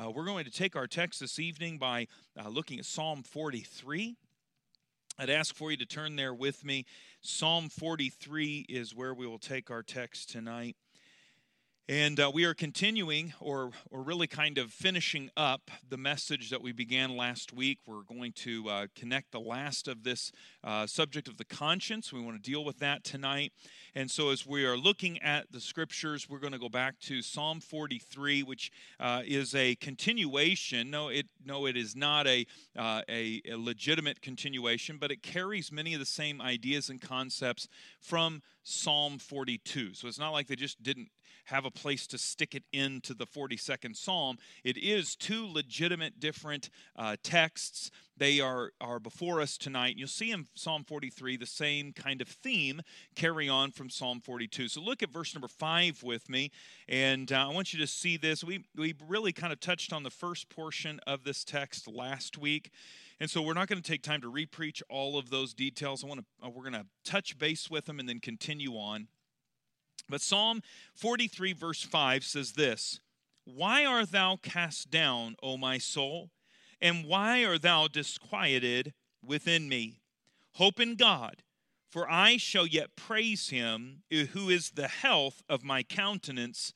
Uh, we're going to take our text this evening by uh, looking at Psalm 43. I'd ask for you to turn there with me. Psalm 43 is where we will take our text tonight. And uh, we are continuing, or, or really kind of finishing up the message that we began last week. We're going to uh, connect the last of this uh, subject of the conscience. We want to deal with that tonight. And so, as we are looking at the scriptures, we're going to go back to Psalm 43, which uh, is a continuation. No, it no, it is not a, uh, a, a legitimate continuation, but it carries many of the same ideas and concepts from Psalm 42. So it's not like they just didn't have a place to stick it into the 42nd Psalm. It is two legitimate different uh, texts. They are, are before us tonight. You'll see in Psalm 43 the same kind of theme carry on from Psalm 42. So look at verse number 5 with me, and uh, I want you to see this. We, we really kind of touched on the first portion of this text last week. And so we're not going to take time to repreach all of those details. I want to uh, we're going to touch base with them and then continue on. But Psalm 43, verse 5 says this Why art thou cast down, O my soul? And why art thou disquieted within me? Hope in God, for I shall yet praise him who is the health of my countenance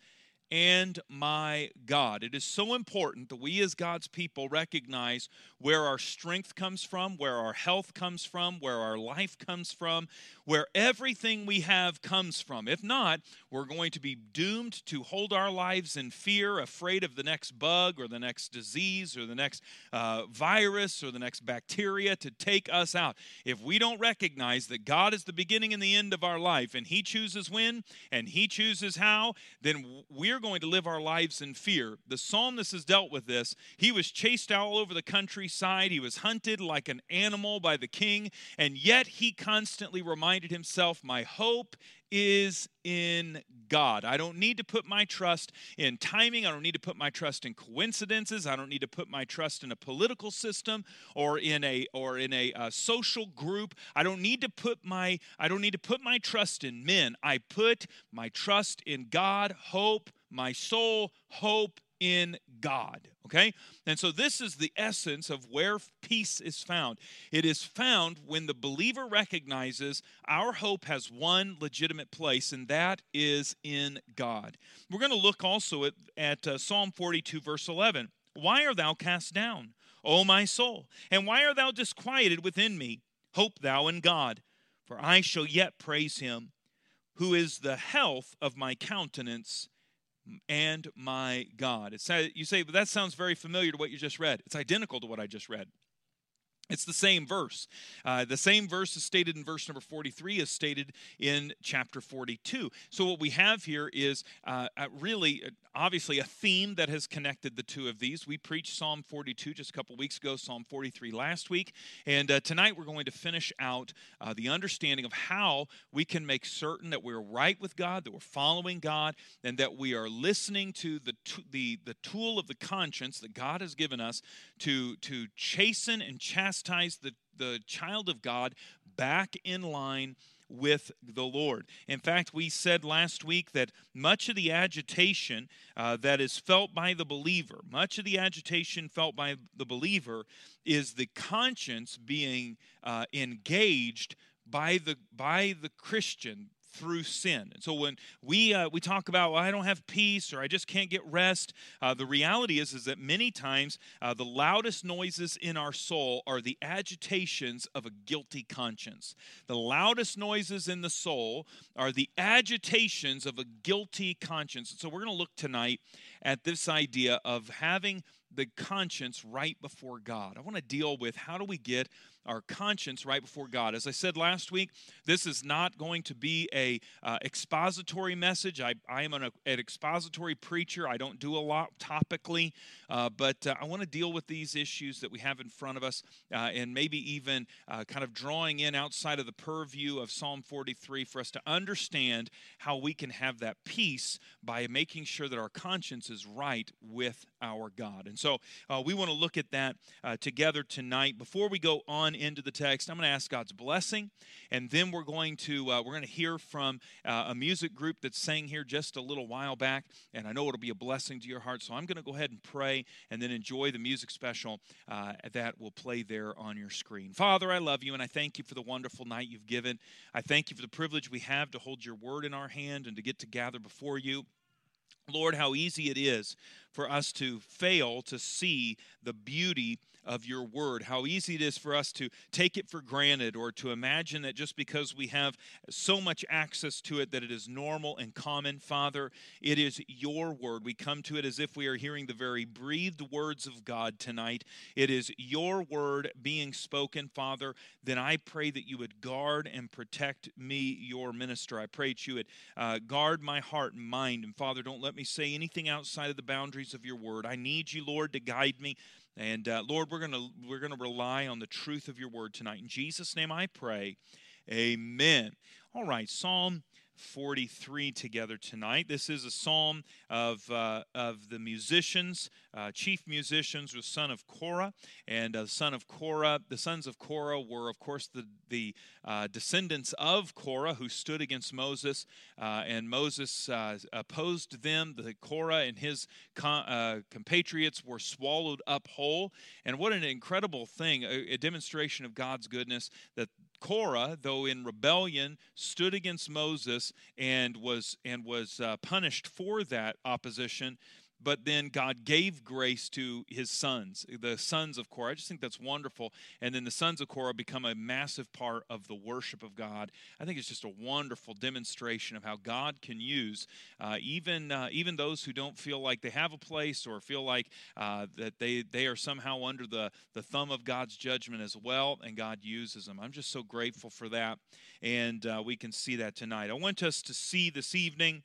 and my God. It is so important that we as God's people recognize where our strength comes from, where our health comes from, where our life comes from, where everything we have comes from. If not, we're going to be doomed to hold our lives in fear, afraid of the next bug or the next disease or the next uh, virus or the next bacteria to take us out. If we don't recognize that God is the beginning and the end of our life and He chooses when and He chooses how, then we're going to live our lives in fear. The psalmist has dealt with this. He was chased all over the countryside, he was hunted like an animal by the king, and yet he constantly reminded himself, My hope is in God. I don't need to put my trust in timing. I don't need to put my trust in coincidences. I don't need to put my trust in a political system or in a or in a, uh, social group. I don't need to put my I don't need to put my trust in men. I put my trust in God. Hope my soul hope in God. Okay? And so this is the essence of where peace is found. It is found when the believer recognizes our hope has one legitimate place, and that is in God. We're going to look also at, at uh, Psalm 42, verse 11. Why art thou cast down, O my soul? And why art thou disquieted within me? Hope thou in God, for I shall yet praise him, who is the health of my countenance and my God. It's, you say, but that sounds very familiar to what you just read. It's identical to what I just read. It's the same verse. Uh, the same verse is stated in verse number 43 is stated in chapter 42. So, what we have here is uh, really, uh, obviously, a theme that has connected the two of these. We preached Psalm 42 just a couple weeks ago, Psalm 43 last week. And uh, tonight we're going to finish out uh, the understanding of how we can make certain that we're right with God, that we're following God, and that we are listening to the, the, the tool of the conscience that God has given us to, to chasten and chastise chastise the, the child of God back in line with the Lord. In fact, we said last week that much of the agitation uh, that is felt by the believer, much of the agitation felt by the believer is the conscience being uh, engaged by the by the Christian through sin. And so when we uh, we talk about well, I don't have peace or I just can't get rest, uh, the reality is is that many times uh, the loudest noises in our soul are the agitations of a guilty conscience. The loudest noises in the soul are the agitations of a guilty conscience. And so we're going to look tonight at this idea of having the conscience right before God. I want to deal with how do we get our conscience right before God. As I said last week, this is not going to be a uh, expository message. I, I am an, an, expository preacher. I don't do a lot topically, uh, but uh, I want to deal with these issues that we have in front of us, uh, and maybe even uh, kind of drawing in outside of the purview of Psalm 43 for us to understand how we can have that peace by making sure that our conscience is right with our God. And so uh, we want to look at that together tonight. Before we go on into the text, I'm going to ask God's blessing, and then we're going to uh, we're going to hear from uh, a music group that sang here just a little while back, and I know it'll be a blessing to your heart. So I'm going to go ahead and pray, and then enjoy the music special uh, that will play there on your screen. Father, I love you, and I thank you for the wonderful night you've given. I thank you for the privilege we have to hold your word in our hand and to get to gather before you. Lord, how easy it is for us to fail to see the beauty of your word. How easy it is for us to take it for granted or to imagine that just because we have so much access to it that it is normal and common. Father, it is your word. We come to it as if we are hearing the very breathed words of God tonight. It is your word being spoken, Father. Then I pray that you would guard and protect me, your minister. I pray that you would uh, guard my heart and mind. And Father, don't let me say anything outside of the boundaries of your word. I need you, Lord, to guide me. And uh, Lord, we're gonna we're gonna rely on the truth of your word tonight. In Jesus' name, I pray. Amen. All right, Psalm 43 together tonight. This is a psalm of, uh, of the musicians, uh, chief musicians, was son of Korah, and uh, son of Korah. The sons of Korah were, of course, the the uh, descendants of Korah who stood against Moses, uh, and Moses opposed them. The Korah and his compatriots were swallowed up whole. And what an incredible thing! A, a demonstration of God's goodness that Korah, though in rebellion, stood against Moses and was and was uh, punished for that opposition but then God gave grace to his sons, the sons of Korah. I just think that's wonderful. And then the sons of Korah become a massive part of the worship of God. I think it's just a wonderful demonstration of how God can use uh, even uh, even those who don't feel like they have a place or feel like uh, that they they are somehow under the the thumb of God's judgment as well, and God uses them. I'm just so grateful for that, and uh, we can see that tonight. I want us to see this evening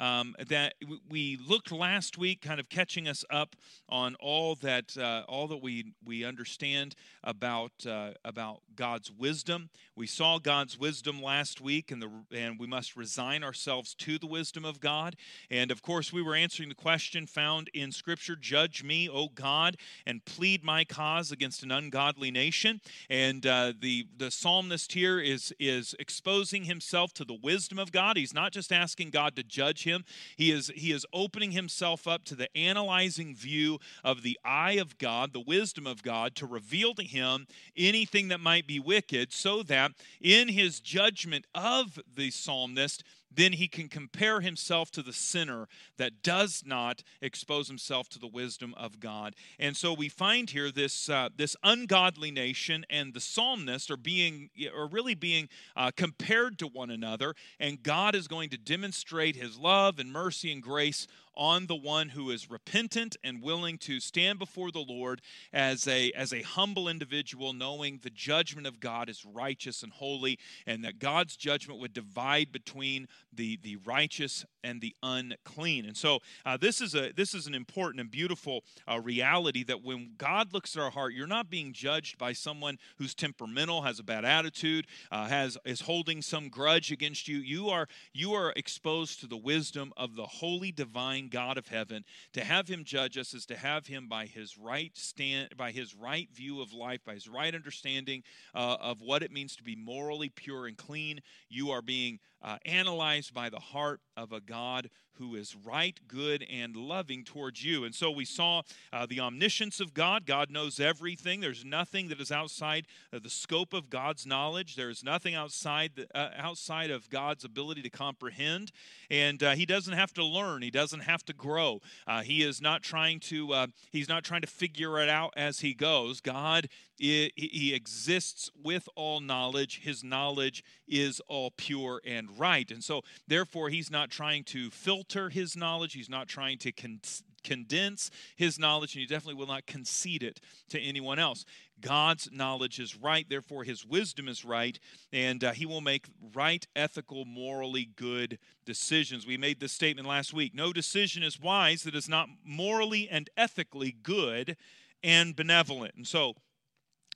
um, that we looked last week, kind of catching us up on all that uh, all that we we understand about uh, about God's wisdom. We saw God's wisdom last week, and the and we must resign ourselves to the wisdom of God. And of course, we were answering the question found in Scripture: "Judge me, O God, and plead my cause against an ungodly nation." And uh, the the psalmist here is is exposing himself to the wisdom of God. He's not just asking God to judge him; he is he is opening himself up to the analyzing view of the eye of God, the wisdom of God, to reveal to him anything that might be wicked, so that in his judgment of the psalmist, then he can compare himself to the sinner that does not expose himself to the wisdom of God. And so we find here this uh, this ungodly nation and the psalmist are being are really being uh, compared to one another, and God is going to demonstrate His love and mercy and grace on the one who is repentant and willing to stand before the Lord as a as a humble individual knowing the judgment of God is righteous and holy and that God's judgment would divide between the the righteous and the unclean. And so uh, this is a this is an important and beautiful uh, reality that when God looks at our heart, you're not being judged by someone who's temperamental, has a bad attitude, uh, has is holding some grudge against you. You are you are exposed to the wisdom of the holy divine God of heaven. To have him judge us is to have him by his right stand by his right view of life, by his right understanding uh, of what it means to be morally pure and clean. You are being uh, analyzed by the heart of a God who is right, good, and loving towards you. And so we saw uh, the omniscience of God. God knows everything. There's nothing that is outside the scope of God's knowledge. There is nothing outside the, uh, outside of God's ability to comprehend. And uh, He doesn't have to learn. He doesn't have to grow. Uh, he is not trying to. He's not trying to figure it out as He goes. God he exists with all knowledge. His knowledge is all pure and right. And so, therefore, he's not trying to filter his knowledge. He's not trying to con- condense his knowledge, and he definitely will not concede it to anyone else. God's knowledge is right, therefore, his wisdom is right, and uh, he will make right, ethical, morally good decisions. We made this statement last week no decision is wise that is not morally and ethically good and benevolent. And so,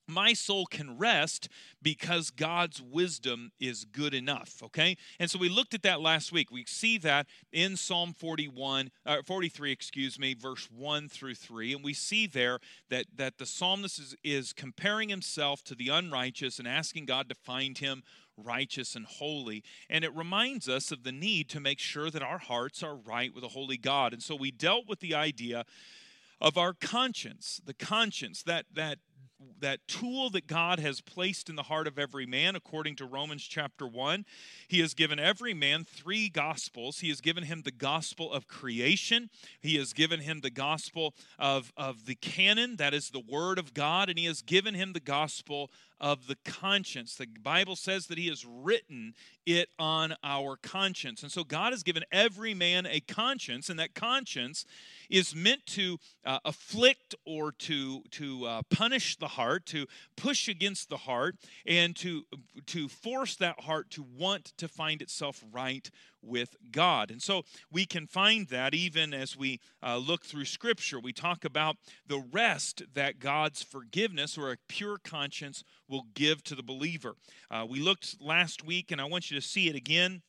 my soul can rest because God's wisdom is good enough. Okay, and so we looked at that last week. We see that in Psalm 41, uh, 43, excuse me, verse one through three, and we see there that that the psalmist is, is comparing himself to the unrighteous and asking God to find him righteous and holy. And it reminds us of the need to make sure that our hearts are right with a holy God. And so we dealt with the idea of our conscience, the conscience, that that that tool that God has placed in the heart of every man, according to Romans chapter 1. He has given every man three gospels. He has given him the gospel of creation, he has given him the gospel of, of the canon, that is the word of God, and he has given him the gospel of the conscience. The Bible says that He has written it on our conscience. And so God has given every man a conscience, and that conscience is meant to uh, afflict or to, to uh, punish the heart, to push against the heart, and to, to force that heart to want to find itself right with God. And so we can find that even as we uh, look through Scripture. We talk about the rest that God's forgiveness or a pure conscience will give to the believer. Uh, we looked last week, and I want you to see it again.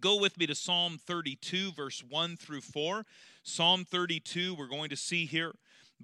Go with me to Psalm 32, verse 1 through 4. Psalm 32, we're going to see here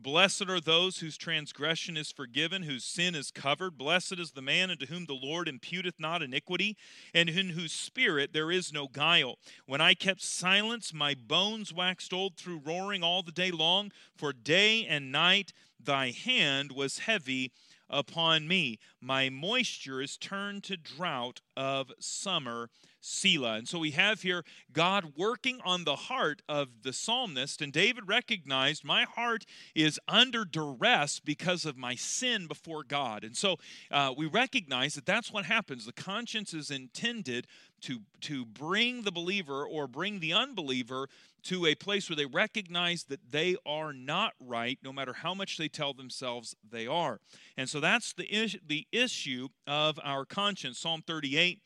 Blessed are those whose transgression is forgiven, whose sin is covered. Blessed is the man unto whom the Lord imputeth not iniquity, and in whose spirit there is no guile. When I kept silence, my bones waxed old through roaring all the day long, for day and night thy hand was heavy upon me. My moisture is turned to drought of summer Selah. And so we have here God working on the heart of the psalmist, and David recognized my heart is under duress because of my sin before God. And so uh, we recognize that that's what happens. The conscience is intended to, to bring the believer or bring the unbeliever to a place where they recognize that they are not right, no matter how much they tell themselves they are. And so that's the, is- the issue of our conscience. Psalm 38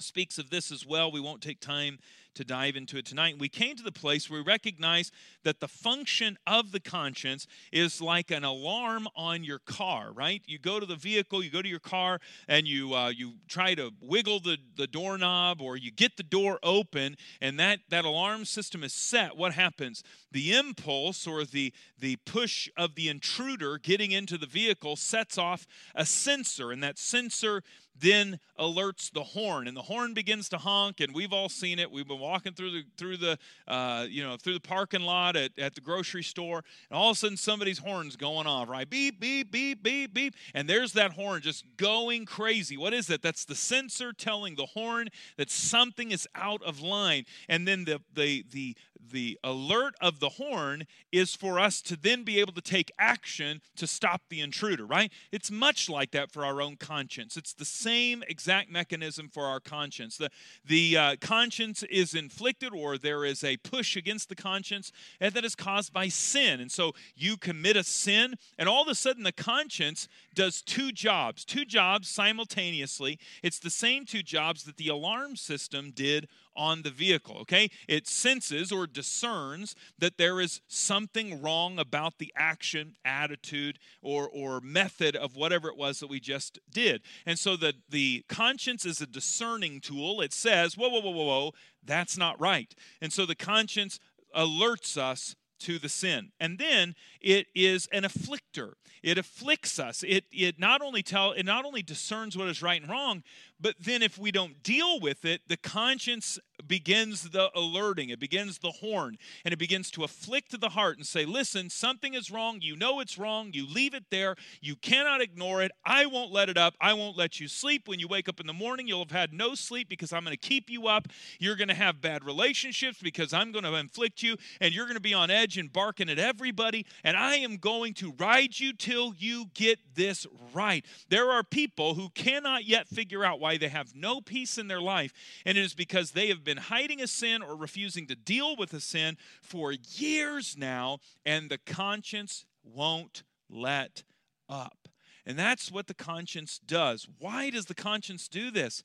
speaks of this as well. We won't take time to dive into it tonight. We came to the place where we recognize that the function of the conscience is like an alarm on your car, right? You go to the vehicle, you go to your car, and you uh, you try to wiggle the, the doorknob or you get the door open, and that, that alarm system is set. What happens? The impulse or the, the push of the intruder getting into the vehicle sets off a sensor, and that sensor then alerts the horn and the horn begins to honk and we've all seen it. We've been walking through the through the uh, you know through the parking lot at, at the grocery store and all of a sudden somebody's horn's going off right? Beep beep beep beep beep and there's that horn just going crazy. What is that? That's the sensor telling the horn that something is out of line and then the the the the alert of the horn is for us to then be able to take action to stop the intruder, right? It's much like that for our own conscience. It's the same exact mechanism for our conscience. The, the uh, conscience is inflicted, or there is a push against the conscience, and that is caused by sin. And so you commit a sin, and all of a sudden the conscience does two jobs, two jobs simultaneously. It's the same two jobs that the alarm system did on the vehicle, okay? It senses or discerns that there is something wrong about the action, attitude, or, or method of whatever it was that we just did. And so the, the conscience is a discerning tool. It says, whoa, whoa, whoa, whoa, whoa, that's not right. And so the conscience alerts us to the sin. And then it is an afflictor. It afflicts us. It, it not only tell it not only discerns what is right and wrong, but then if we don't deal with it, the conscience begins the alerting, it begins the horn, and it begins to afflict the heart and say, Listen, something is wrong. You know it's wrong. You leave it there. You cannot ignore it. I won't let it up. I won't let you sleep. When you wake up in the morning, you'll have had no sleep because I'm going to keep you up. You're going to have bad relationships because I'm going to inflict you, and you're going to be on edge and barking at everybody. And I am going to ride you till you get this right. There are people who cannot yet figure out why why they have no peace in their life, and it is because they have been hiding a sin or refusing to deal with a sin for years now, and the conscience won't let up. And that's what the conscience does. Why does the conscience do this?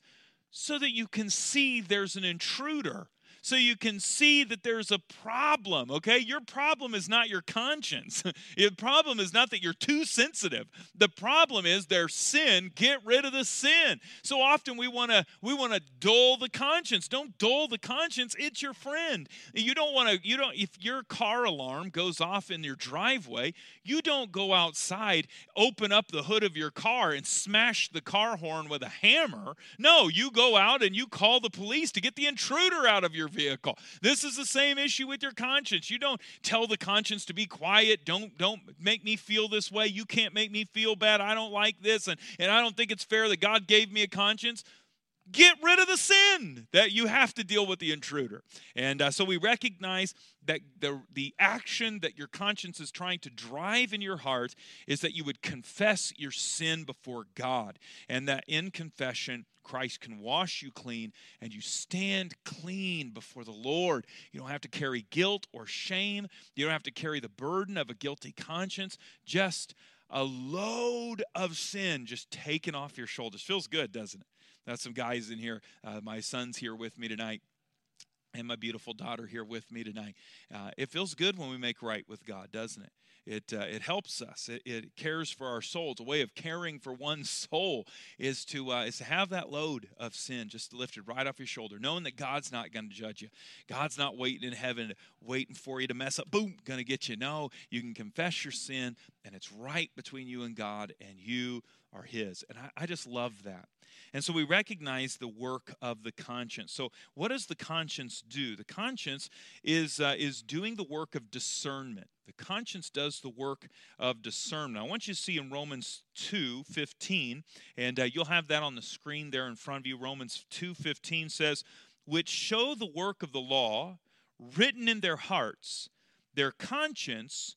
So that you can see there's an intruder so you can see that there's a problem, okay? Your problem is not your conscience. the problem is not that you're too sensitive. The problem is their sin. Get rid of the sin. So often we want to we want to dull the conscience. Don't dull the conscience. It's your friend. You don't want to you don't if your car alarm goes off in your driveway, you don't go outside, open up the hood of your car and smash the car horn with a hammer. No, you go out and you call the police to get the intruder out of your vehicle. This is the same issue with your conscience. You don't tell the conscience to be quiet. Don't don't make me feel this way. You can't make me feel bad. I don't like this and, and I don't think it's fair that God gave me a conscience get rid of the sin that you have to deal with the intruder and uh, so we recognize that the, the action that your conscience is trying to drive in your heart is that you would confess your sin before god and that in confession christ can wash you clean and you stand clean before the lord. You don't have to carry guilt or shame. You don't have to carry the burden of a guilty conscience. Just a load of sin just taken off your shoulders. Feels good doesn't it? Got some guys in here. Uh, my son's here with me tonight and my beautiful daughter here with me tonight. Uh, it feels good when we make right with God, doesn't it? It, uh, it helps us. It, it, cares for our souls. A way of caring for one's soul is to uh, is to have that load of sin just lifted right off your shoulder, knowing that God's not going to judge you. God's not waiting in heaven, waiting for you to mess up. Boom, going to get you. No, you can confess your sin, and it's right between you and God, and you are His. And I, I just love that. And so we recognize the work of the conscience. So, what does the conscience do? The conscience is, uh, is doing the work of discernment. The conscience does the work of discernment. I want you to see in Romans 2 15, and uh, you'll have that on the screen there in front of you. Romans 2 15 says, Which show the work of the law written in their hearts, their conscience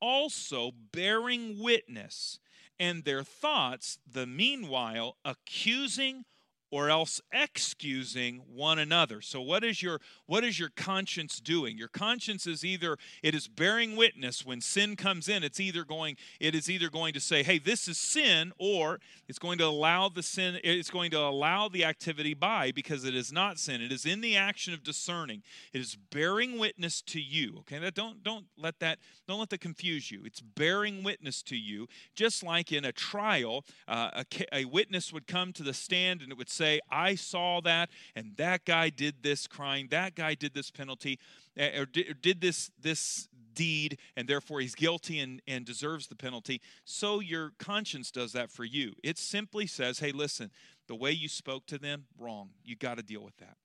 also bearing witness and their thoughts, the meanwhile accusing or else excusing one another. So what is your what is your conscience doing? Your conscience is either it is bearing witness when sin comes in. It's either going it is either going to say, "Hey, this is sin," or it's going to allow the sin it's going to allow the activity by because it is not sin. It is in the action of discerning. It is bearing witness to you. Okay? That don't don't let that don't let that confuse you. It's bearing witness to you just like in a trial, uh, a, a witness would come to the stand and it would I saw that, and that guy did this crime, that guy did this penalty, eh, or did this, this deed, and therefore he's guilty and, and deserves the penalty. So your conscience does that for you. It simply says, hey, listen, the way you spoke to them, wrong. You got to deal with that.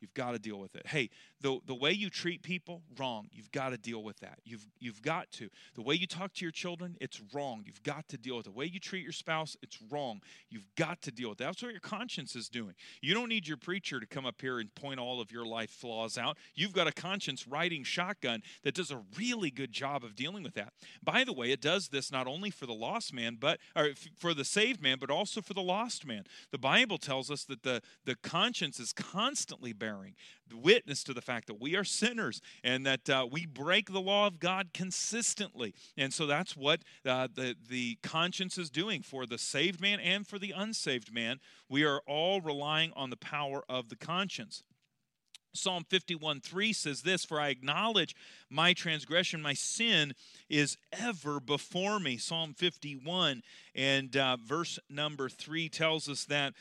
You've got to deal with it. Hey, the, the way you treat people, wrong. You've got to deal with that. You've, you've got to. The way you talk to your children, it's wrong. You've got to deal with it. The way you treat your spouse, it's wrong. You've got to deal with that. That's what your conscience is doing. You don't need your preacher to come up here and point all of your life flaws out. You've got a conscience riding shotgun that does a really good job of dealing with that. By the way, it does this not only for the lost man, but or for the saved man, but also for the lost man. The Bible tells us that the, the conscience is constantly bearing witness to the fact that we are sinners and that uh, we break the law of God consistently. And so that's what uh, the, the conscience is doing for the saved man and for the unsaved man. We are all relying on the power of the conscience. Psalm 51 3 says this For I acknowledge my transgression, my sin is ever before me. Psalm 51 and uh, verse number 3 tells us that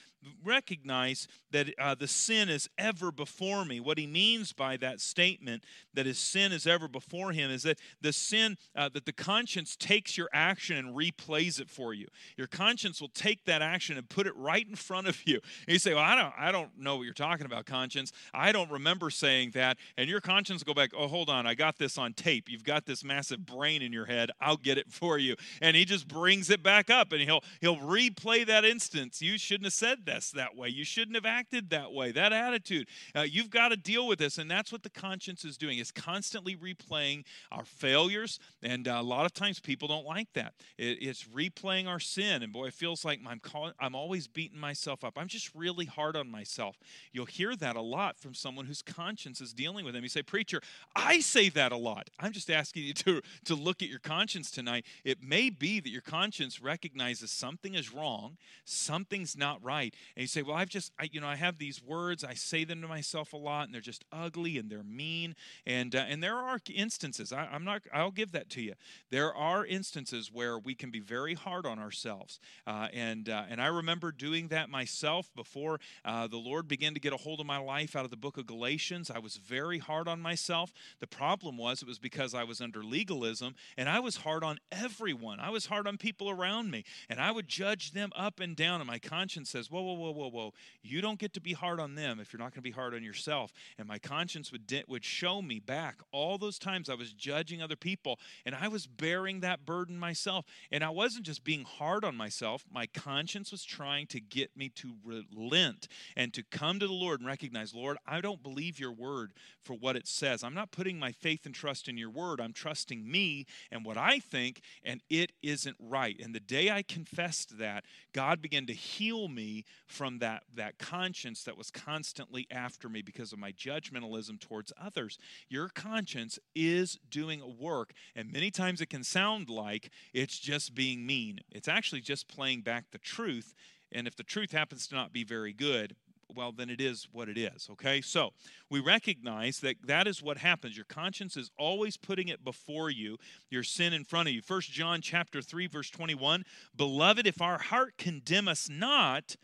recognize that uh, the sin is ever before me. What he means by that statement, that his sin is ever before him, is that the sin, uh, that the conscience takes your action and replays it for you. Your conscience will take that action and put it right in front of you. And you say, "Well, I don't, I don't know what you're talking about, conscience. I don't remember saying that." And your conscience go back, "Oh, hold on, I got this on tape. You've got this massive brain in your head. I'll get it for you." And he just brings it back up, and he'll he'll replay that instance. You shouldn't have said this that way. You shouldn't have acted that way. That attitude. Uh, you've got to deal with this. And that's what the conscience is doing. It's constantly replaying our failures. And uh, a lot of times people don't like that. It, it's replaying our sin. And boy, it feels like I'm, calling, I'm always beating myself up. I'm just really hard on myself. You'll hear that a lot from someone whose conscience is dealing with them. You say, Preacher, I say that a lot. I'm just asking you to, to look at your conscience tonight. It may be that your conscience recognizes something is wrong, something's not right. And you say, Well, I've just, I, you know, I have these words, I say them to myself a lot, and they're just ugly and they're mean. And, uh, and there are instances, I, I'm not, I'll give that to you. There are instances where we can be very hard on ourselves. Uh, and, uh, and I remember doing that myself before uh, the Lord began to get a hold of my life out of the book of Galatians. I was very hard on myself. The problem was it was because I was under legalism and I was hard on everyone. I was hard on people around me and I would judge them up and down. And my conscience says, Whoa, whoa, whoa, whoa, whoa. You don't get to be hard on them if you're not going to be hard on yourself. And my conscience would, would show me back all those times I was judging other people and I was bearing that burden myself. And I wasn't just being hard on myself, my conscience was trying to get me to relent and to come to the Lord and recognize, Lord, I don't believe your word for what it says. I'm not putting my faith and trust in your word. I'm trusting me and what I think, and it isn't right. And the day I confessed that, God began to heal me from that, that conscience that was constantly after me because of my judgmentalism towards others. Your conscience is doing a work, and many times it can sound like it's just being mean. It's actually just playing back the truth. And if the truth happens to not be very good, well, then it is what it is, okay? So we recognize that that is what happens. Your conscience is always putting it before you, your sin in front of you. First John chapter 3, verse 21 Beloved, if our heart condemn us not,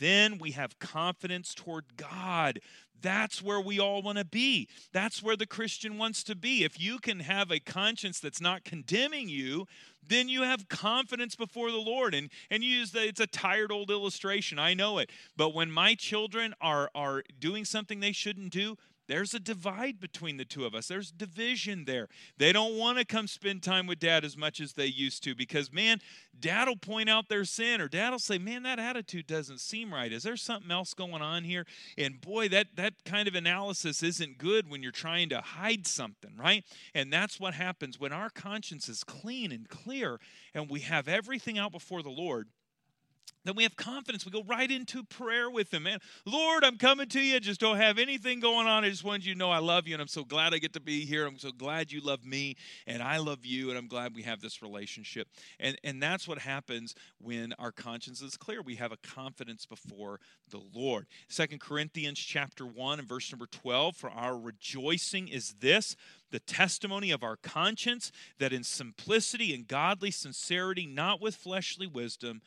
then we have confidence toward God. That's where we all want to be. That's where the Christian wants to be. If you can have a conscience that's not condemning you, then you have confidence before the Lord. And and you use that it's a tired old illustration. I know it. But when my children are are doing something they shouldn't do, there's a divide between the two of us. There's division there. They don't want to come spend time with dad as much as they used to because, man, dad will point out their sin or dad will say, man, that attitude doesn't seem right. Is there something else going on here? And boy, that, that kind of analysis isn't good when you're trying to hide something, right? And that's what happens when our conscience is clean and clear and we have everything out before the Lord then we have confidence. We go right into prayer with Him. Man, Lord, I'm coming to you. I Just don't have anything going on. I just want you to know I love you, and I'm so glad I get to be here. I'm so glad you love me, and I love you, and I'm glad we have this relationship. And and that's what happens when our conscience is clear. We have a confidence before the Lord. Second Corinthians chapter one and verse number twelve. For our rejoicing is this the testimony of our conscience that in simplicity and godly sincerity, not with fleshly wisdom,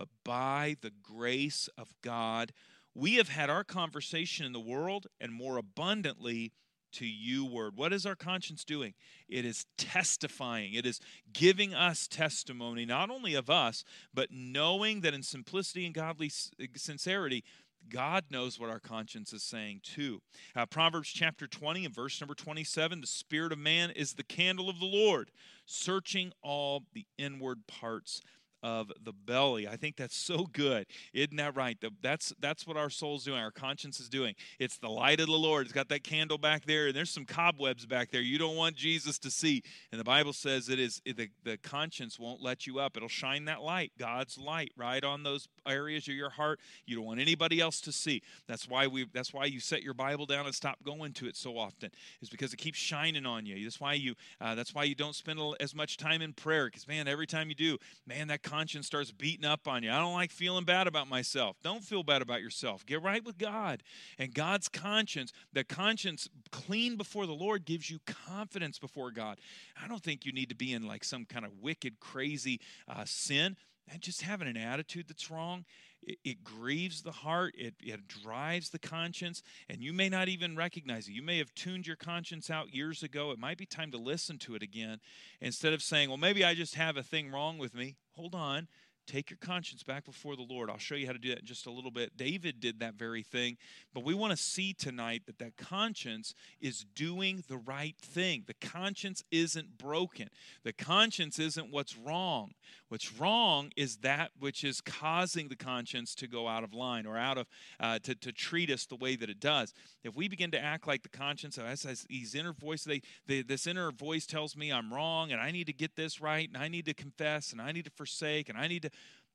but by the grace of God, we have had our conversation in the world and more abundantly to you word. What is our conscience doing? It is testifying. It is giving us testimony, not only of us, but knowing that in simplicity and godly sincerity, God knows what our conscience is saying too. Uh, Proverbs chapter 20 and verse number 27 the spirit of man is the candle of the Lord, searching all the inward parts of the belly. I think that's so good. Isn't that right? That's that's what our soul's doing. Our conscience is doing. It's the light of the Lord. It's got that candle back there, and there's some cobwebs back there you don't want Jesus to see. And the Bible says it is the, the conscience won't let you up. It'll shine that light, God's light, right on those areas of your heart you don't want anybody else to see. That's why we that's why you set your Bible down and stop going to it so often. Is because it keeps shining on you. That's why you uh, that's why you don't spend as much time in prayer. Because man, every time you do, man, that conscience starts beating up on you. I don't like feeling bad about myself. Don't feel bad about yourself. Get right with God. And God's conscience, the conscience clean before the Lord gives you confidence before God. I don't think you need to be in like some kind of wicked, crazy uh, sin. And just having an attitude that's wrong it, it, grieves the heart, it, it drives the conscience, and you may not even recognize it. You may have tuned your conscience out years ago. It might be time to listen to it again instead of saying, well, maybe I just have a thing wrong with me. Hold on. Take your conscience back before the Lord. I'll show you how to do that in just a little bit. David did that very thing, but we want to see tonight that that conscience is doing the right thing. The conscience isn't broken. The conscience isn't what's wrong. What's wrong is that which is causing the conscience to go out of line or out of uh, to, to treat us the way that it does. If we begin to act like the conscience, as these inner voice, they, they this inner voice tells me I'm wrong and I need to get this right and I need to confess and I need to forsake and I need to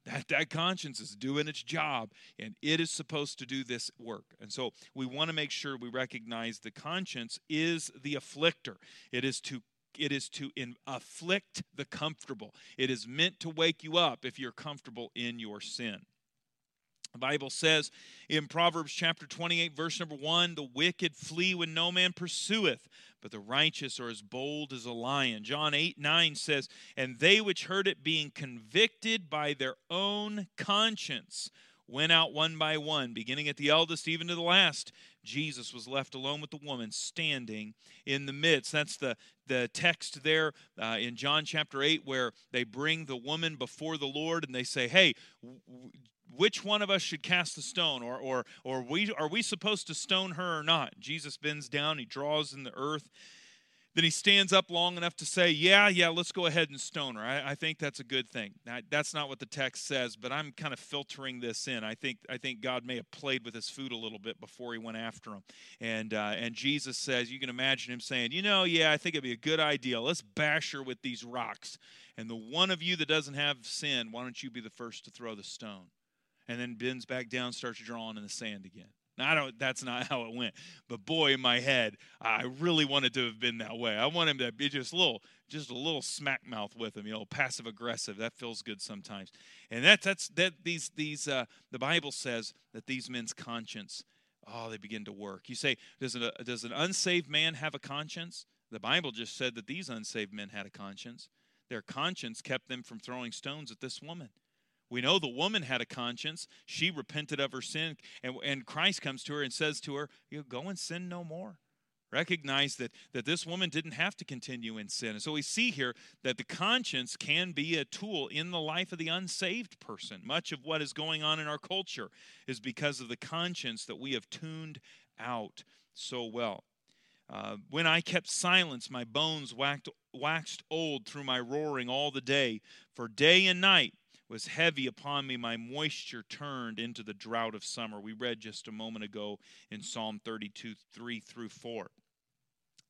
That, that conscience is doing its job and it is supposed to do this work. And so we want to make sure we recognize the conscience is the afflictor. It is to it is to in, afflict the comfortable. It is meant to wake you up if you're comfortable in your sin. The Bible says in Proverbs chapter 28, verse number 1 the wicked flee when no man pursueth, but the righteous are as bold as a lion. John 8, 9 says, And they which heard it, being convicted by their own conscience, went out one by one, beginning at the eldest, even to the last. Jesus was left alone with the woman standing in the midst. That's the, the text there uh, in John chapter 8 where they bring the woman before the Lord and they say, Hey, w- which one of us should cast the stone or or or we are we supposed to stone her or not jesus bends down he draws in the earth then he stands up long enough to say yeah yeah let's go ahead and stone her. I, I think that's a good thing. Now, that's not what the text says but i'm kind of filtering this in. I think i think god may have played with his food a little bit before he went after him. And uh, and jesus says you can imagine him saying you know yeah i think it'd be a good idea. Let's bash her with these rocks. And the one of you that doesn't have sin why don't you be the first to throw the stone? And then bends back down, starts drawing in the sand again. Now, I don't, that's not how it went. But boy, in my head, I really wanted to have been that way. I want him to be just a little, just a little smack mouth with him, you know, passive aggressive. That feels good sometimes. And that, that's, that these, these, uh, the Bible says that these men's conscience, oh, they begin to work. You say, does, it, does an unsaved man have a conscience? The Bible just said that these unsaved men had a conscience. Their conscience kept them from throwing stones at this woman. We know the woman had a conscience. She repented of her sin, and, and Christ comes to her and says to her, you Go and sin no more. Recognize that, that this woman didn't have to continue in sin. And so we see here that the conscience can be a tool in the life of the unsaved person. Much of what is going on in our culture is because of the conscience that we have tuned out so well. Uh, when I kept silence, my bones waxed, waxed old through my roaring all the day. For day and night was heavy upon me. My moisture turned into the drought of summer. We read just a moment ago in Psalm 32, 3 through 4.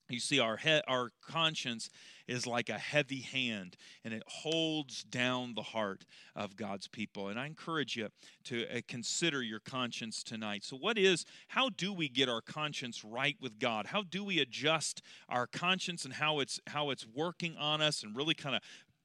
You see, our, he- our conscience is like a heavy hand, and it holds down the heart of God's people. And I encourage you to uh, consider your conscience tonight. So, what is, how do we get our conscience right with God? How do we adjust our conscience and how it's how it's working on us and really kind of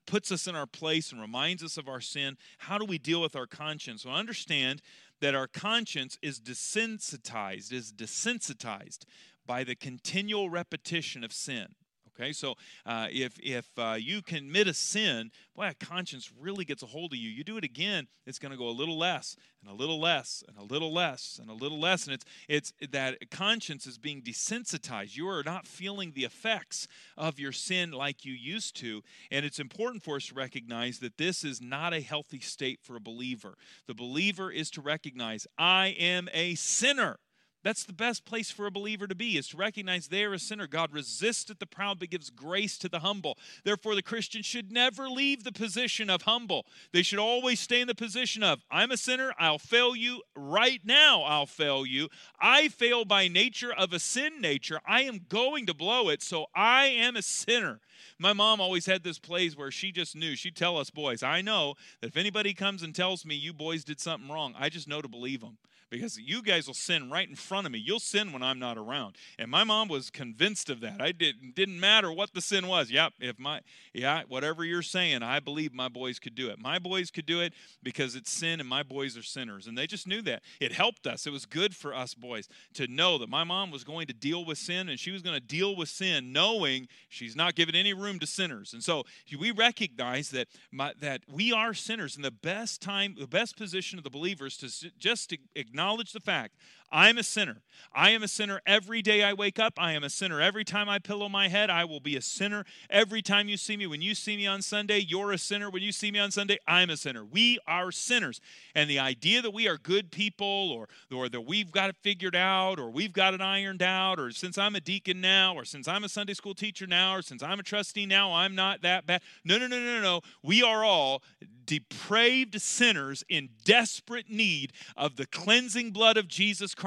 puts us in our place and reminds us of our sin. How do we deal with our conscience? Well, understand that our conscience is desensitized, is desensitized by the continual repetition of sin. Okay, so uh, if if uh, you commit a sin, boy, a conscience really gets a hold of you. You do it again, it's going to go a little less and a little less and a little less and a little less, and it's it's that conscience is being desensitized. You are not feeling the effects of your sin like you used to, and it's important for us to recognize that this is not a healthy state for a believer. The believer is to recognize I am a sinner. That's the best place for a believer to be, is to recognize they are a sinner. God resisteth the proud, but gives grace to the humble. Therefore, the Christian should never leave the position of humble. They should always stay in the position of, I'm a sinner, I'll fail you. Right now, I'll fail you. I fail by nature of a sin nature. I am going to blow it, so I am a sinner. My mom always had this place where she just knew. She'd tell us boys, I know that if anybody comes and tells me you boys did something wrong, I just know to believe them because you guys will sin right in front of me. You'll sin when I'm not around. And my mom was convinced of that. I didn't didn't matter what the sin was. Yep, if my yeah, whatever you're saying, I believe my boys could do it. My boys could do it because it's sin and my boys are sinners. And they just knew that. It helped us. It was good for us boys to know that my mom was going to deal with sin and she was going to deal with sin knowing she's not giving any room to sinners. And so we recognize that my, that we are sinners and the best time the best position of the believers to just to acknowledge acknowledge the fact I'm a sinner. I am a sinner every day I wake up. I am a sinner every time I pillow my head. I will be a sinner every time you see me. When you see me on Sunday, you're a sinner. When you see me on Sunday, I'm a sinner. We are sinners. And the idea that we are good people or, or that we've got it figured out or we've got it ironed out or since I'm a deacon now or since I'm a Sunday school teacher now or since I'm a trustee now, I'm not that bad. No, no, no, no, no. We are all depraved sinners in desperate need of the cleansing blood of Jesus Christ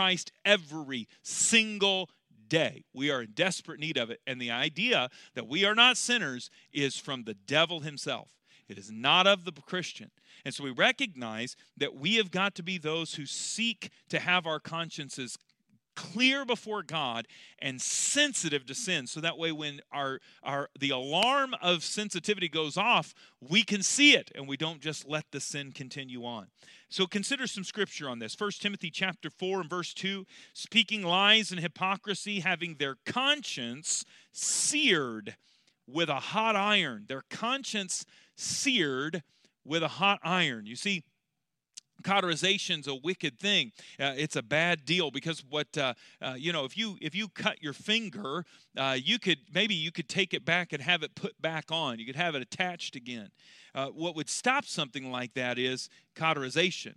every single day. We are in desperate need of it. And the idea that we are not sinners is from the devil himself. It is not of the Christian. And so we recognize that we have got to be those who seek to have our consciences clear before God and sensitive to sin so that way when our our the alarm of sensitivity goes off we can see it and we don't just let the sin continue on. So consider some scripture on this. 1 Timothy chapter 4 and verse 2 speaking lies and hypocrisy having their conscience seared with a hot iron. Their conscience seared with a hot iron. You see cauterization's a wicked thing uh, it's a bad deal because what uh, uh, you know if you if you cut your finger uh, you could maybe you could take it back and have it put back on. You could have it attached again. Uh, what would stop something like that is cauterization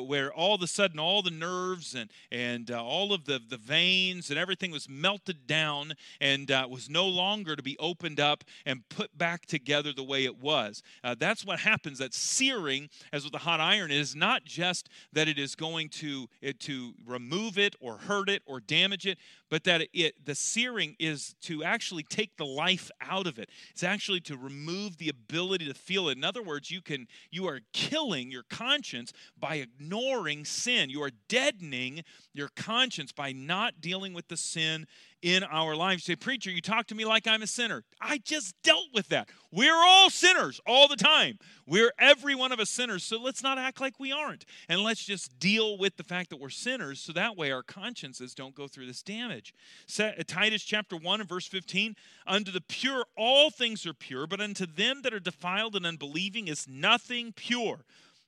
where all of a sudden all the nerves and, and uh, all of the, the veins and everything was melted down and uh, was no longer to be opened up and put back together the way it was. Uh, that's what happens. That searing, as with the hot iron, is not just that it is going to, it, to remove it or hurt it or damage it, but that it the searing is to actually take the life out of it. It's actually to remove the ability to feel it. In other words you can you are killing your conscience by ignoring sin. You are deadening your conscience by not dealing with the sin in our lives. You say, Preacher, you talk to me like I'm a sinner. I just dealt with that. We're all sinners all the time. We're every one of us sinners. So let's not act like we aren't. And let's just deal with the fact that we're sinners so that way our consciences don't go through this damage. Uh, Titus chapter 1 and verse 15 Unto the pure all things are pure, but unto them that are defiled and unbelieving is nothing pure.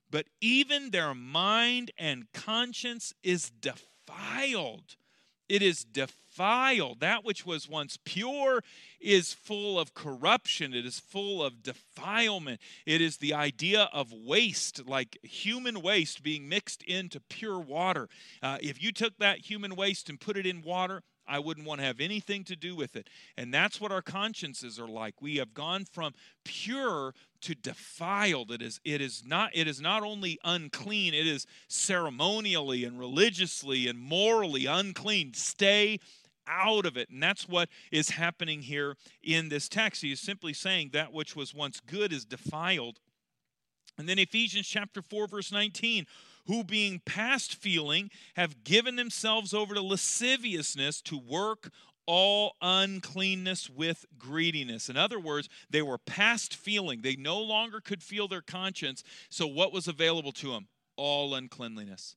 But even their mind and conscience is defiled. It is defiled defiled. That which was once pure is full of corruption, it is full of defilement. It is the idea of waste, like human waste being mixed into pure water. Uh, if you took that human waste and put it in water, I wouldn't want to have anything to do with it. And that's what our consciences are like. We have gone from pure to defiled. It is, it is not it is not only unclean, it is ceremonially and religiously and morally unclean. Stay out of it. And that's what is happening here in this text. He is simply saying that which was once good is defiled. And then Ephesians chapter 4 verse 19, who being past feeling have given themselves over to lasciviousness to work all uncleanness with greediness. In other words, they were past feeling. They no longer could feel their conscience. So what was available to them? All uncleanliness.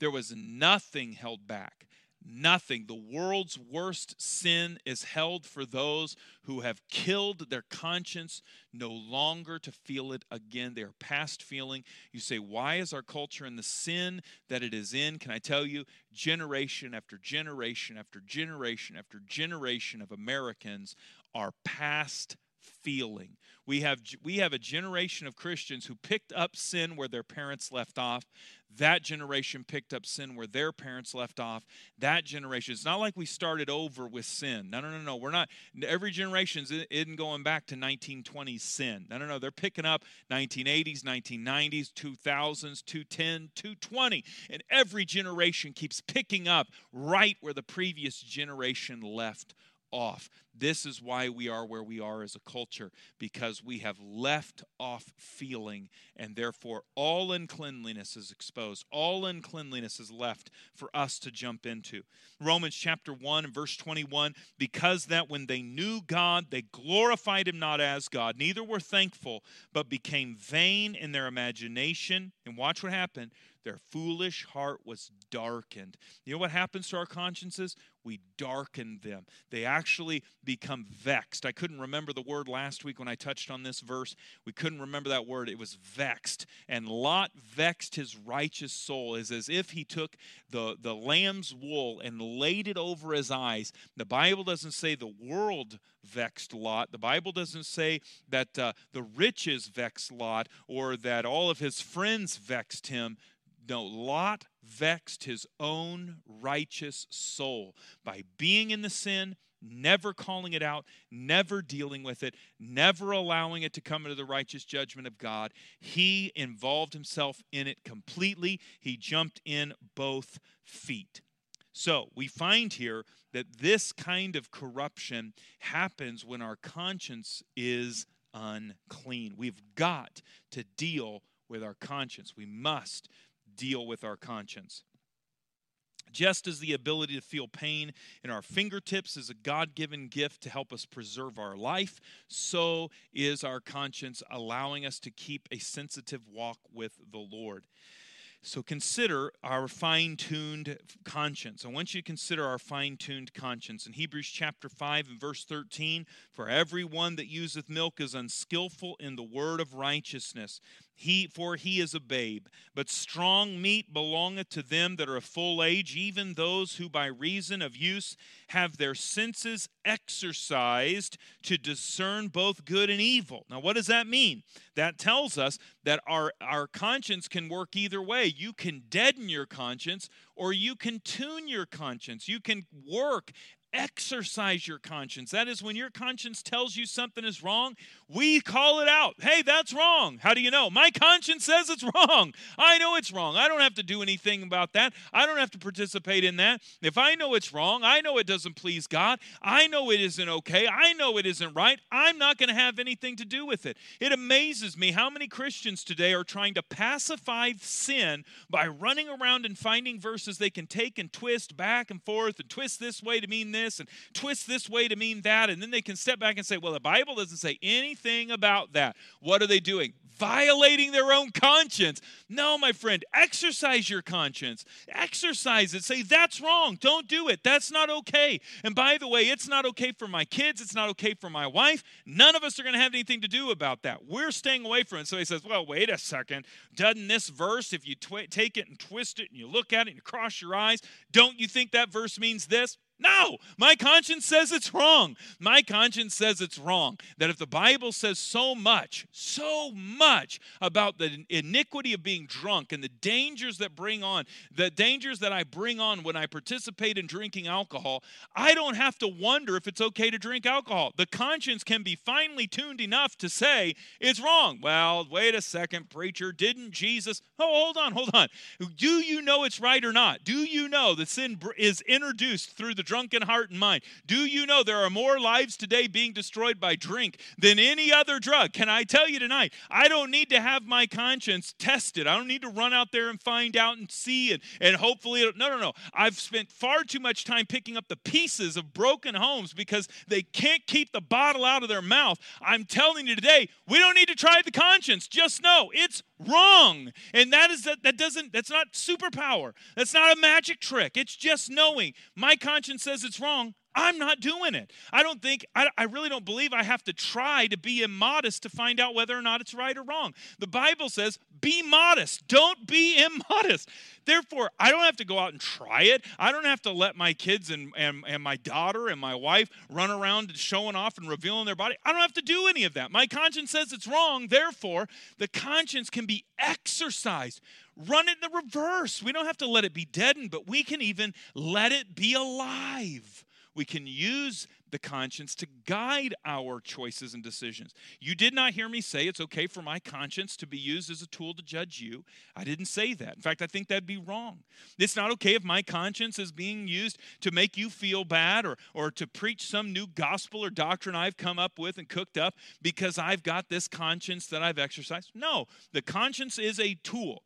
There was nothing held back. Nothing. The world's worst sin is held for those who have killed their conscience no longer to feel it again. They are past feeling. You say, why is our culture in the sin that it is in? Can I tell you, generation after generation after generation after generation of Americans are past feeling. We have we have a generation of Christians who picked up sin where their parents left off. That generation picked up sin where their parents left off. That generation. It's not like we started over with sin. No, no, no, no. We're not. Every generation isn't going back to 1920s sin. No, no, no. They're picking up 1980s, 1990s, 2000s, 210, 220, and every generation keeps picking up right where the previous generation left off. This is why we are where we are as a culture, because we have left off feeling, and therefore all uncleanliness is exposed. All uncleanliness is left for us to jump into. Romans chapter 1 verse 21 because that when they knew God, they glorified him not as God, neither were thankful, but became vain in their imagination. And watch what happened their foolish heart was darkened. You know what happens to our consciences? We darken them. They actually become vexed. I couldn't remember the word last week when I touched on this verse. We couldn't remember that word. It was vexed. And Lot vexed his righteous soul, is as if he took the, the lamb's wool and laid it over his eyes. The Bible doesn't say the world vexed Lot. The Bible doesn't say that uh, the riches vexed Lot or that all of his friends vexed him. No, Lot vexed his own righteous soul by being in the sin, never calling it out, never dealing with it, never allowing it to come into the righteous judgment of God. He involved himself in it completely. He jumped in both feet. So we find here that this kind of corruption happens when our conscience is unclean. We've got to deal with our conscience. We must deal with our conscience. Just as the ability to feel pain in our fingertips is a God given gift to help us preserve our life, so is our conscience allowing us to keep a sensitive walk with the Lord. So consider our fine tuned conscience. I want you to consider our fine tuned conscience. In Hebrews chapter 5 and verse 13, for everyone that useth milk is unskillful in the word of righteousness, he for he is a babe but strong meat belongeth to them that are of full age even those who by reason of use have their senses exercised to discern both good and evil. Now what does that mean? That tells us that our our conscience can work either way. You can deaden your conscience or you can tune your conscience. You can work exercise your conscience. That is when your conscience tells you something is wrong, we call it out. Hey, that's wrong. How do you know? My conscience says it's wrong. I know it's wrong. I don't have to do anything about that. I don't have to participate in that. If I know it's wrong, I know it doesn't please God. I know it isn't okay. I know it isn't right. I'm not going to have anything to do with it. It amazes me how many Christians today are trying to pacify sin by running around and finding verses they can take and twist back and forth and twist this way to mean this and twist this way to mean that. And then they can step back and say, well, the Bible doesn't say anything about that. What are they doing? Violating their own conscience. No, my friend, exercise your conscience. Exercise it. Say, that's wrong. Don't do it. That's not okay. And by the way, it's not okay for my kids. It's not okay for my wife. None of us are going to have anything to do about that. We're staying away from it. So he says, well, wait a second. Doesn't this verse, if you take it and twist it and you look at it and you cross your eyes, don't you think that verse means this? No, my conscience says it's wrong. My conscience says it's wrong. That if the Bible says so much, so much about the iniquity of being drunk and the dangers that bring on, the dangers that I bring on when I participate in drinking alcohol, I don't have to wonder if it's okay to drink alcohol. The conscience can be finely tuned enough to say it's wrong. Well, wait a second, preacher. Didn't Jesus? Oh, hold on, hold on. Do you know it's right or not? Do you know that sin is introduced through the drunken heart and mind. Do you know there are more lives today being destroyed by drink than any other drug? Can I tell you tonight? I don't need to have my conscience tested. I don't need to run out there and find out and see and, and hopefully, no, no, no. I've spent far too much time picking up the pieces of broken homes because they can't keep the bottle out of their mouth. I'm telling you today, we don't need to try the conscience. Just know it's wrong. And that is that that doesn't that's not superpower. That's not a magic trick. It's just knowing my conscience says it's wrong. I'm not doing it. I don't think, I, I, really don't believe I have to try to be immodest to find out whether or not it's right or wrong. The Bible says, be modest. Don't be immodest. Therefore, I don't have to go out and try it. I don't have to let my kids and, and, and my daughter and my wife run around showing off and revealing their body. I don't have to do any of that. My conscience says it's wrong. Therefore, the conscience can be exercised run it in the reverse. We don't have to let it be deadened, but we can even let it be alive. We can use the conscience to guide our choices and decisions. You did not hear me say it's okay for my conscience to be used as a tool to judge you. I didn't say that. In fact, I think that'd be wrong. It's not okay if my conscience is being used to make you feel bad or, or to preach some new gospel or doctrine I've come up with and cooked up because I've got this conscience that I've exercised. No, the conscience is a tool.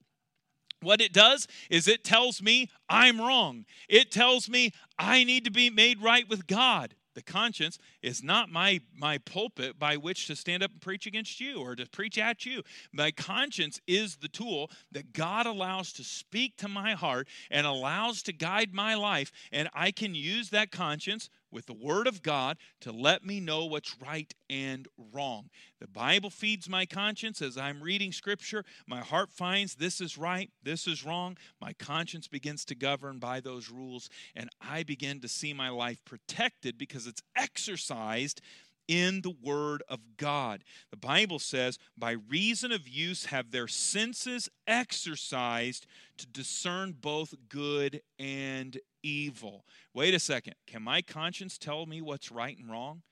What it does is it tells me I'm wrong. It tells me I need to be made right with God. The conscience is not my, my pulpit by which to stand up and preach against you or to preach at you. My conscience is the tool that God allows to speak to my heart and allows to guide my life. And I can use that conscience with the Word of God to let me know what's right and wrong. The Bible feeds my conscience as I'm reading Scripture. My heart finds this is right, this is wrong. My conscience begins to govern by those rules, and I begin to see my life protected because it's exercised in the Word of God. The Bible says, by reason of use have their senses exercised to discern both good and evil. Wait a second. Can my conscience tell me what's right and wrong?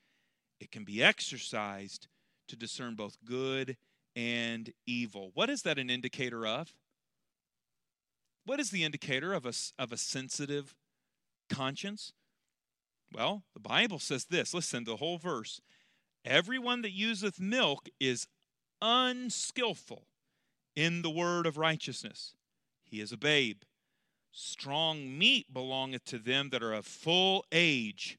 It can be exercised to discern both good and evil. What is that an indicator of? What is the indicator of a, of a sensitive conscience? Well, the Bible says this. Listen to the whole verse. Everyone that useth milk is unskillful in the word of righteousness. He is a babe. Strong meat belongeth to them that are of full age,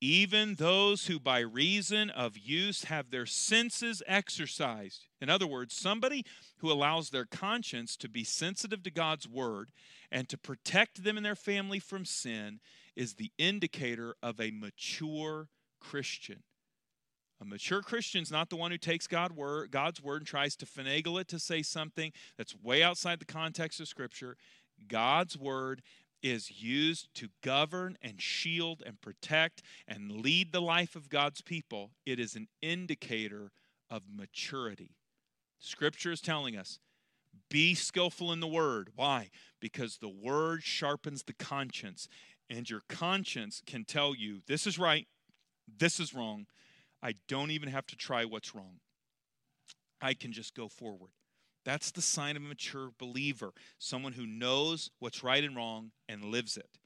even those who by reason of use have their senses exercised. In other words, somebody who allows their conscience to be sensitive to God's word and to protect them and their family from sin is the indicator of a mature Christian. A mature Christian is not the one who takes God word, God's word and tries to finagle it to say something that's way outside the context of Scripture. God's word is used to govern and shield and protect and lead the life of God's people. It is an indicator of maturity. Scripture is telling us be skillful in the word. Why? Because the word sharpens the conscience, and your conscience can tell you this is right, this is wrong, I don't even have to try what's wrong. I can just go forward. That's the sign of a mature believer, someone who knows what's right and wrong and lives it.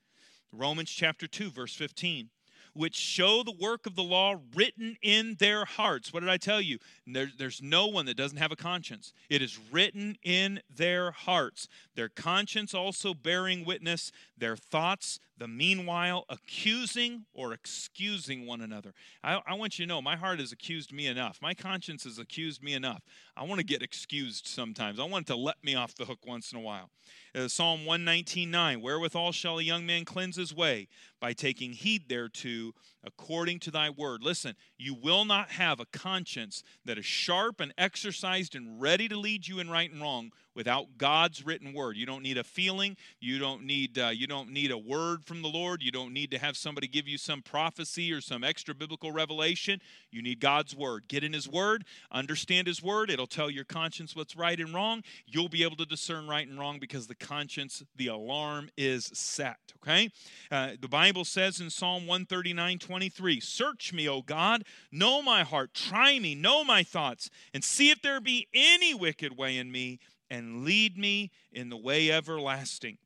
Romans chapter 2, verse 15 which show the work of the law written in their hearts. What did I tell you? There, there's no one that doesn't have a conscience. It is written in their hearts. Their conscience also bearing witness, their thoughts, the meanwhile, accusing or excusing one another. I, I want you to know my heart has accused me enough. My conscience has accused me enough. I want to get excused sometimes. I want to let me off the hook once in a while. Uh, Psalm 119.9 Wherewithal shall a young man cleanse his way? By taking heed thereto according to thy word. Listen, you will not have a conscience that is sharp and exercised and ready to lead you in right and wrong without God's written word. You don't need a feeling. You don't need uh, you don't need a word from the Lord. You don't need to have somebody give you some prophecy or some extra biblical revelation. You need God's word. Get in His word. Understand His word. It'll tell your conscience what's right and wrong. You'll be able to discern right and wrong because the conscience, the alarm is set. Okay. Uh, the Bible says in Psalm 139, 23, "Search me, O God, know my heart, try me, know my thoughts, and see if there be any wicked way in me." and lead me in the way everlasting.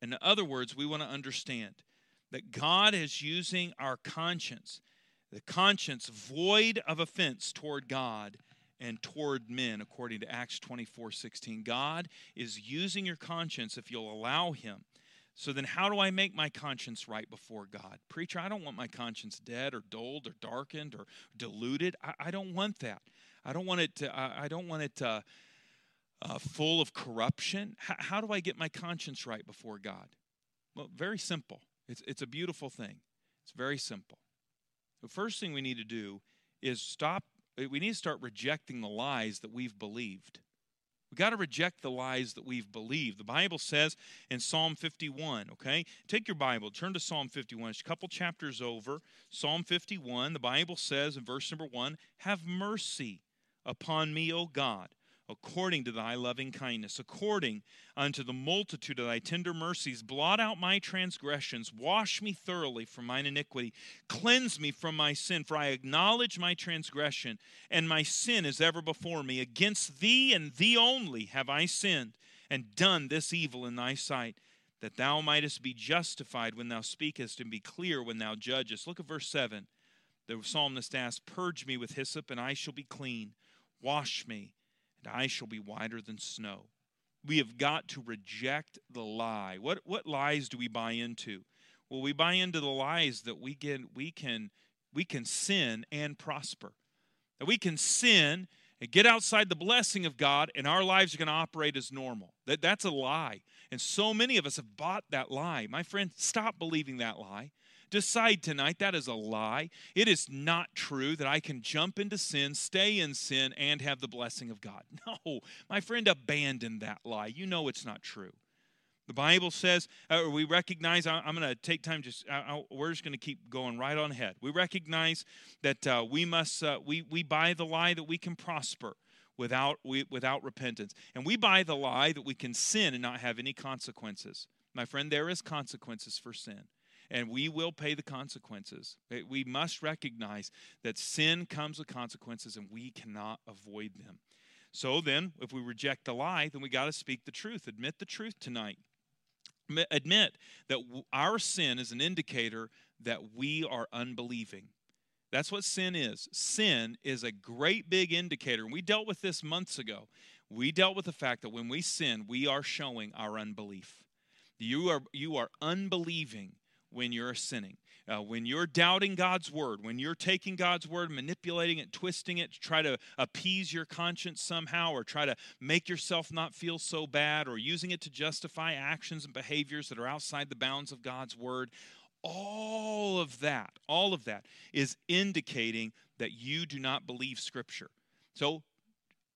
In other words, we want to understand that God is using our conscience, the conscience void of offense toward God and toward men, according to Acts 24 16. God is using your conscience if you'll allow Him. So then, how do I make my conscience right before God? Preacher, I don't want my conscience dead or dulled or darkened or diluted. I, I don't want that. I don't want it to, I, I don't want it to, uh, full of corruption? H- how do I get my conscience right before God? Well, very simple. It's, it's a beautiful thing. It's very simple. The first thing we need to do is stop, we need to start rejecting the lies that we've believed. We've got to reject the lies that we've believed. The Bible says in Psalm 51, okay? Take your Bible, turn to Psalm 51. It's a couple chapters over. Psalm 51, the Bible says in verse number 1 Have mercy upon me, O God according to thy loving kindness, according unto the multitude of thy tender mercies. Blot out my transgressions, wash me thoroughly from mine iniquity, cleanse me from my sin, for I acknowledge my transgression, and my sin is ever before me. Against thee and thee only have I sinned, and done this evil in thy sight. That thou mightest be justified when thou speakest, and be clear when thou judgest. Look at verse 7. The psalmist asks, Purge me with hyssop, and I shall be clean. Wash me, and I shall be whiter than snow. We have got to reject the lie. What, what lies do we buy into? Well, we buy into the lies that we can, we can, we can sin and prosper. That we can sin and get outside the blessing of God, and our lives are going to operate as normal. That, that's a lie. And so many of us have bought that lie. My friend, stop believing that lie. Decide tonight that is a lie. It is not true that I can jump into sin, stay in sin, and have the blessing of God. No, my friend, abandon that lie. You know it's not true. The Bible says, uh, we recognize, I, am going to take time, just, I, we're just going to keep going right on ahead. We recognize that uh, we must, uh, we, we buy the lie that we can prosper without, we, without repentance. And we buy the lie that we can sin and not have any consequences. My friend, there is consequences for sin and we will pay the consequences. Eh, we must recognize that sin comes with consequences and we cannot avoid them. So then, if we reject the lie, then we got to speak the truth. Admit the truth tonight. Admit that our sin is an indicator that we are unbelieving. That's what sin is. Sin is a great big indicator. And we dealt with this months ago. We dealt with the fact that when we sin, we are showing our unbelief. You are, you are unbelieving when you're sinning. Uh, when you're doubting God's word, when you're taking God's word, manipulating it, twisting it to try to appease your conscience somehow, or try to make yourself not feel so bad, or using it to justify actions and behaviors that are outside the bounds of God's word, all of that, all of that is indicating that you do not believe Scripture. So,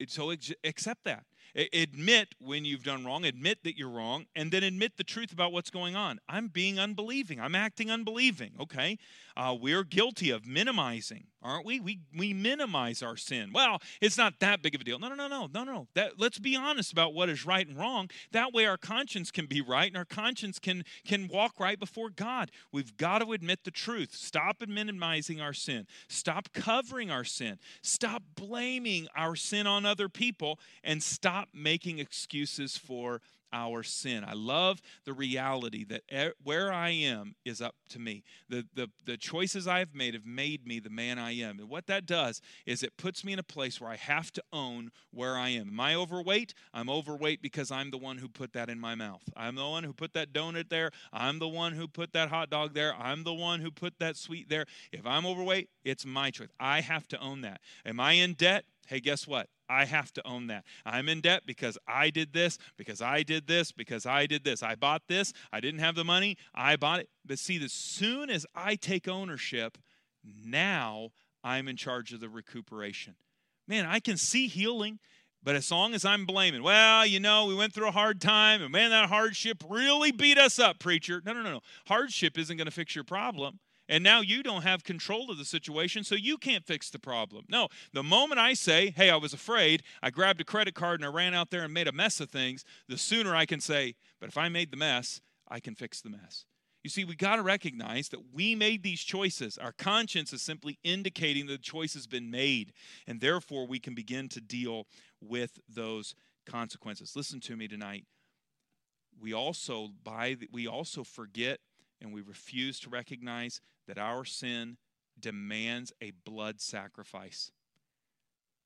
so accept that. Admit when you've done wrong, admit that you're wrong, and then admit the truth about what's going on. I'm being unbelieving. I'm acting unbelieving. Okay. Uh, we're guilty of minimizing, aren't we? We we minimize our sin. Well, it's not that big of a deal. No, no, no, no, no, no. That let's be honest about what is right and wrong. That way our conscience can be right and our conscience can can walk right before God. We've got to admit the truth. Stop minimizing our sin. Stop covering our sin. Stop blaming our sin on other people and stop stop making excuses for our sin. I love the reality that where I am is up to me. The, the, the choices I've made have made me the man I am. And what that does is it puts me in a place where I have to own where I am. Am I overweight? I'm overweight because I'm the one who put that in my mouth. I'm the one who put that donut there. I'm the one who put that hot dog there. I'm the one who put that sweet there. If I'm overweight, it's my choice. I have to own that. Am I in debt? Hey, guess what? I have to own that. I'm in debt because I did this, because I did this, because I did this. I bought this. I didn't have the money. I bought it. But see, as soon as I take ownership, now I'm in charge of the recuperation. Man, I can see healing. But as long as I'm blaming, well, you know, we went through a hard time, and man, that hardship really beat us up, preacher. No, no, no, no. Hardship isn't going to fix your problem. And now you don't have control of the situation, so you can't fix the problem. No, the moment I say, hey, I was afraid, I grabbed a credit card and I ran out there and made a mess of things, the sooner I can say, but if I made the mess, I can fix the mess. You see, we got to recognize that we made these choices. Our conscience is simply indicating that the choice has been made, and therefore we can begin to deal with those consequences. Listen to me tonight. We also by the, we also forget and we refuse to recognize that our sin demands a blood sacrifice.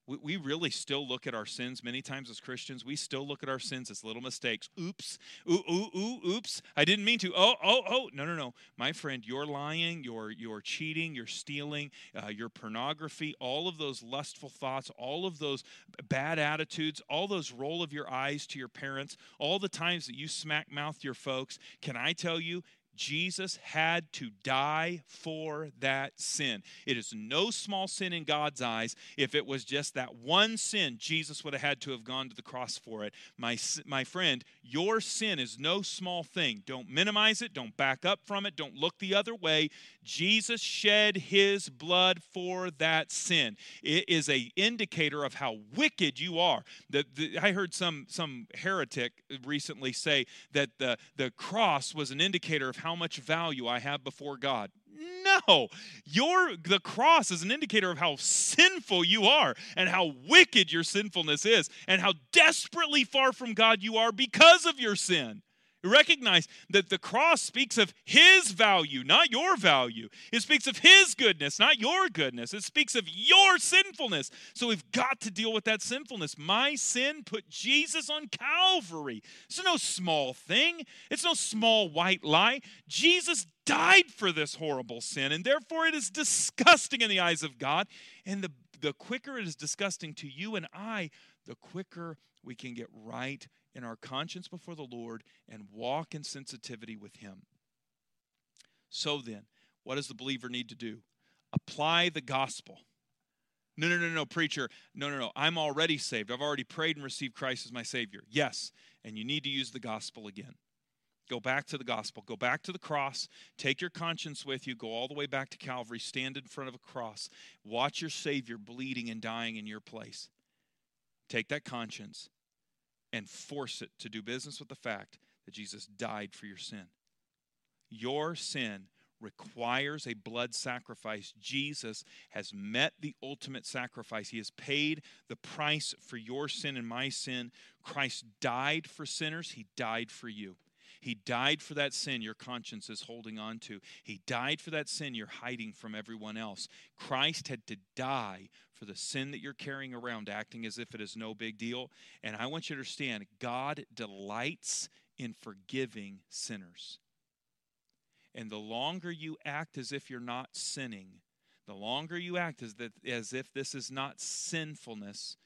We, we really still look at our sins many times as Christians. We still look at our sins as little mistakes. Oops, ooh, ooh, ooh, oops. I didn't mean to. Oh, oh, oh. No, no, no. My friend, you're lying, you're, you're cheating, you're stealing, uh, your pornography, all of those lustful thoughts, all of those bad attitudes, all those roll of your eyes to your parents, all the times that you smack mouth your folks. Can I tell you, Jesus had to die for that sin. It is no small sin in God's eyes. If it was just that one sin, Jesus would have had to have gone to the cross for it. My, my friend, your sin is no small thing. Don't minimize it. Don't back up from it. Don't look the other way. Jesus shed his blood for that sin. It is a indicator of how wicked you are. The, the, I heard some, some heretic recently say that the, the cross was an indicator of how much value I have before God. No, your the cross is an indicator of how sinful you are and how wicked your sinfulness is and how desperately far from God you are because of your sin. Recognize that the cross speaks of His value, not your value. It speaks of His goodness, not your goodness. It speaks of your sinfulness. So we've got to deal with that sinfulness. My sin put Jesus on Calvary. It's no small thing, it's no small white lie. Jesus died for this horrible sin, and therefore it is disgusting in the eyes of God. And the, the quicker it is disgusting to you and I, the quicker we can get right in our conscience before the Lord and walk in sensitivity with Him. So then, what does the believer need to do? Apply the gospel. No, no, no, no, preacher. No, no, no. I'm already saved. I've already prayed and received Christ as my Savior. Yes, and you need to use the gospel again. Go back to the gospel. Go back to the cross. Take your conscience with you. Go all the way back to Calvary. Stand in front of a cross. Watch your Savior bleeding and dying in your place. Take that conscience and force it to do business with the fact that Jesus died for your sin. Your sin requires a blood sacrifice. Jesus has met the ultimate sacrifice. He has paid the price for your sin and my sin. Christ died for sinners, He died for you. He died for that sin your conscience is holding on to. He died for that sin you're hiding from everyone else. Christ had to die for the sin that you're carrying around, acting as if it is no big deal. And I want you to understand God delights in forgiving sinners. And the longer you act as if you're not sinning, the longer you act as, that, as if this is not sinfulness,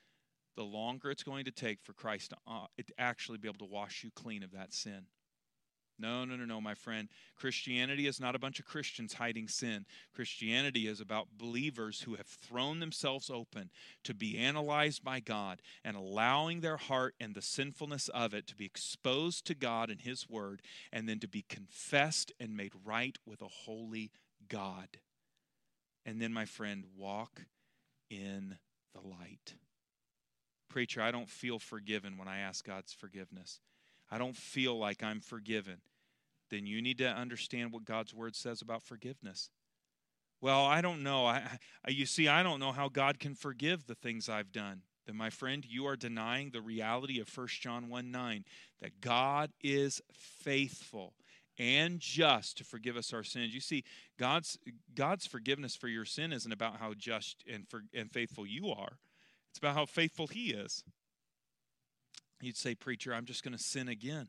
the longer it's going to take for Christ to uh, actually be able to wash you clean of that sin. No, no, no, no, my friend. Christianity is not a bunch of Christians hiding sin. Christianity is about believers who have thrown themselves open to be analyzed by God and allowing their heart and the sinfulness of it to be exposed to God and His Word and then to be confessed and made right with a holy God. And then, my friend, walk in the light. Preacher, I don't feel forgiven when I ask God's forgiveness. I don't feel like I'm forgiven then you need to understand what God's word says about forgiveness. Well, I don't know. I, I, you see, I don't know how God can forgive the things I've done. Then, my friend, you are denying the reality of 1 John 1 9, that God is faithful and just to forgive us our sins. You see, God's God's forgiveness for your sin isn't about how just and for, and faithful you are. It's about how faithful He is. You'd say, preacher, I'm just going to sin again.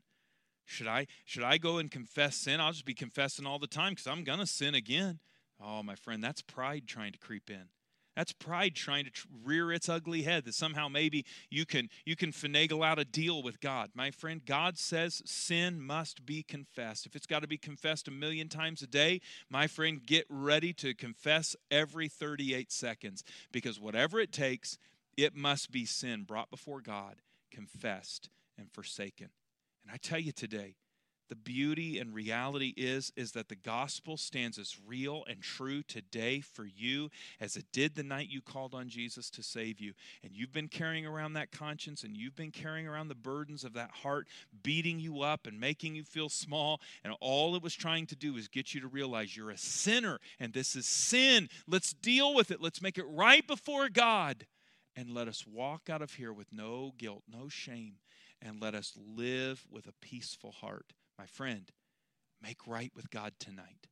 Should I should I go and confess sin? I'll just be confessing all the time because I'm gonna sin again. Oh, my friend, that's pride trying to creep in. That's pride trying to tr- rear its ugly head that somehow maybe you can you can finagle out a deal with God. My friend, God says sin must be confessed. If it's got to be confessed a million times a day, my friend, get ready to confess every 38 seconds because whatever it takes, it must be sin brought before God, confessed and forsaken. And I tell you today, the beauty and reality is is that the gospel stands as real and true today for you as it did the night you called on Jesus to save you. And you've been carrying around that conscience and you've been carrying around the burdens of that heart beating you up and making you feel small. And all it was trying to do is get you to realize you're a sinner and this is sin. Let's deal with it. Let's make it right before God and let us walk out of here with no guilt no shame and let us live with a peaceful heart. My friend, make right with God tonight.